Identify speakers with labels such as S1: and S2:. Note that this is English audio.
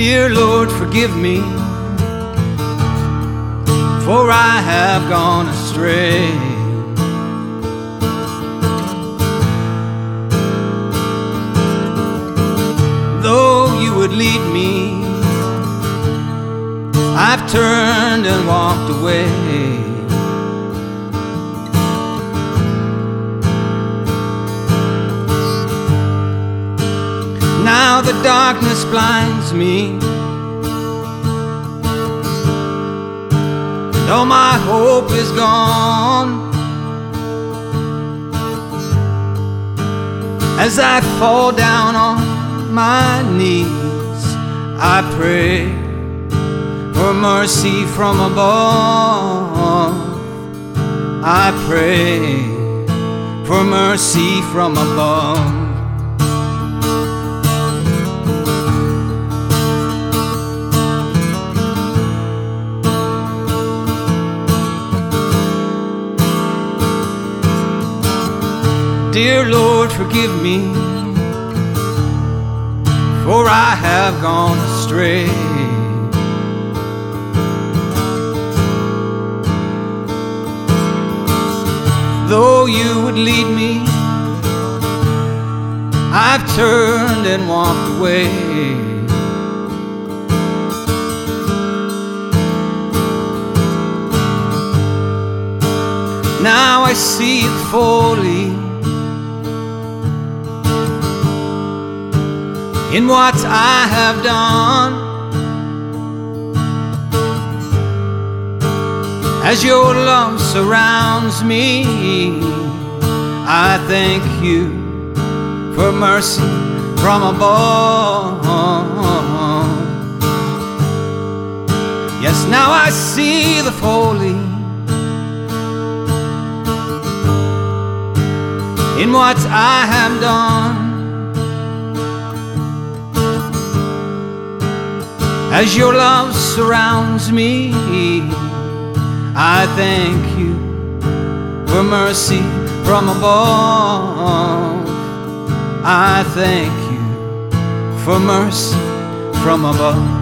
S1: Dear Lord, forgive me, for I have gone astray. Though you would lead me, I've turned and walked away. Darkness blinds me. And all my hope is gone. As I fall down on my knees, I pray for mercy from above. I pray for mercy from above. Dear Lord, forgive me, for I have gone astray. Though you would lead me, I've turned and walked away. Now I see it folly in what I have done. As your love surrounds me, I thank you for mercy from above. Yes, now I see the folly in what I have done. As your love surrounds me, I thank you for mercy from above. I thank you for mercy from above.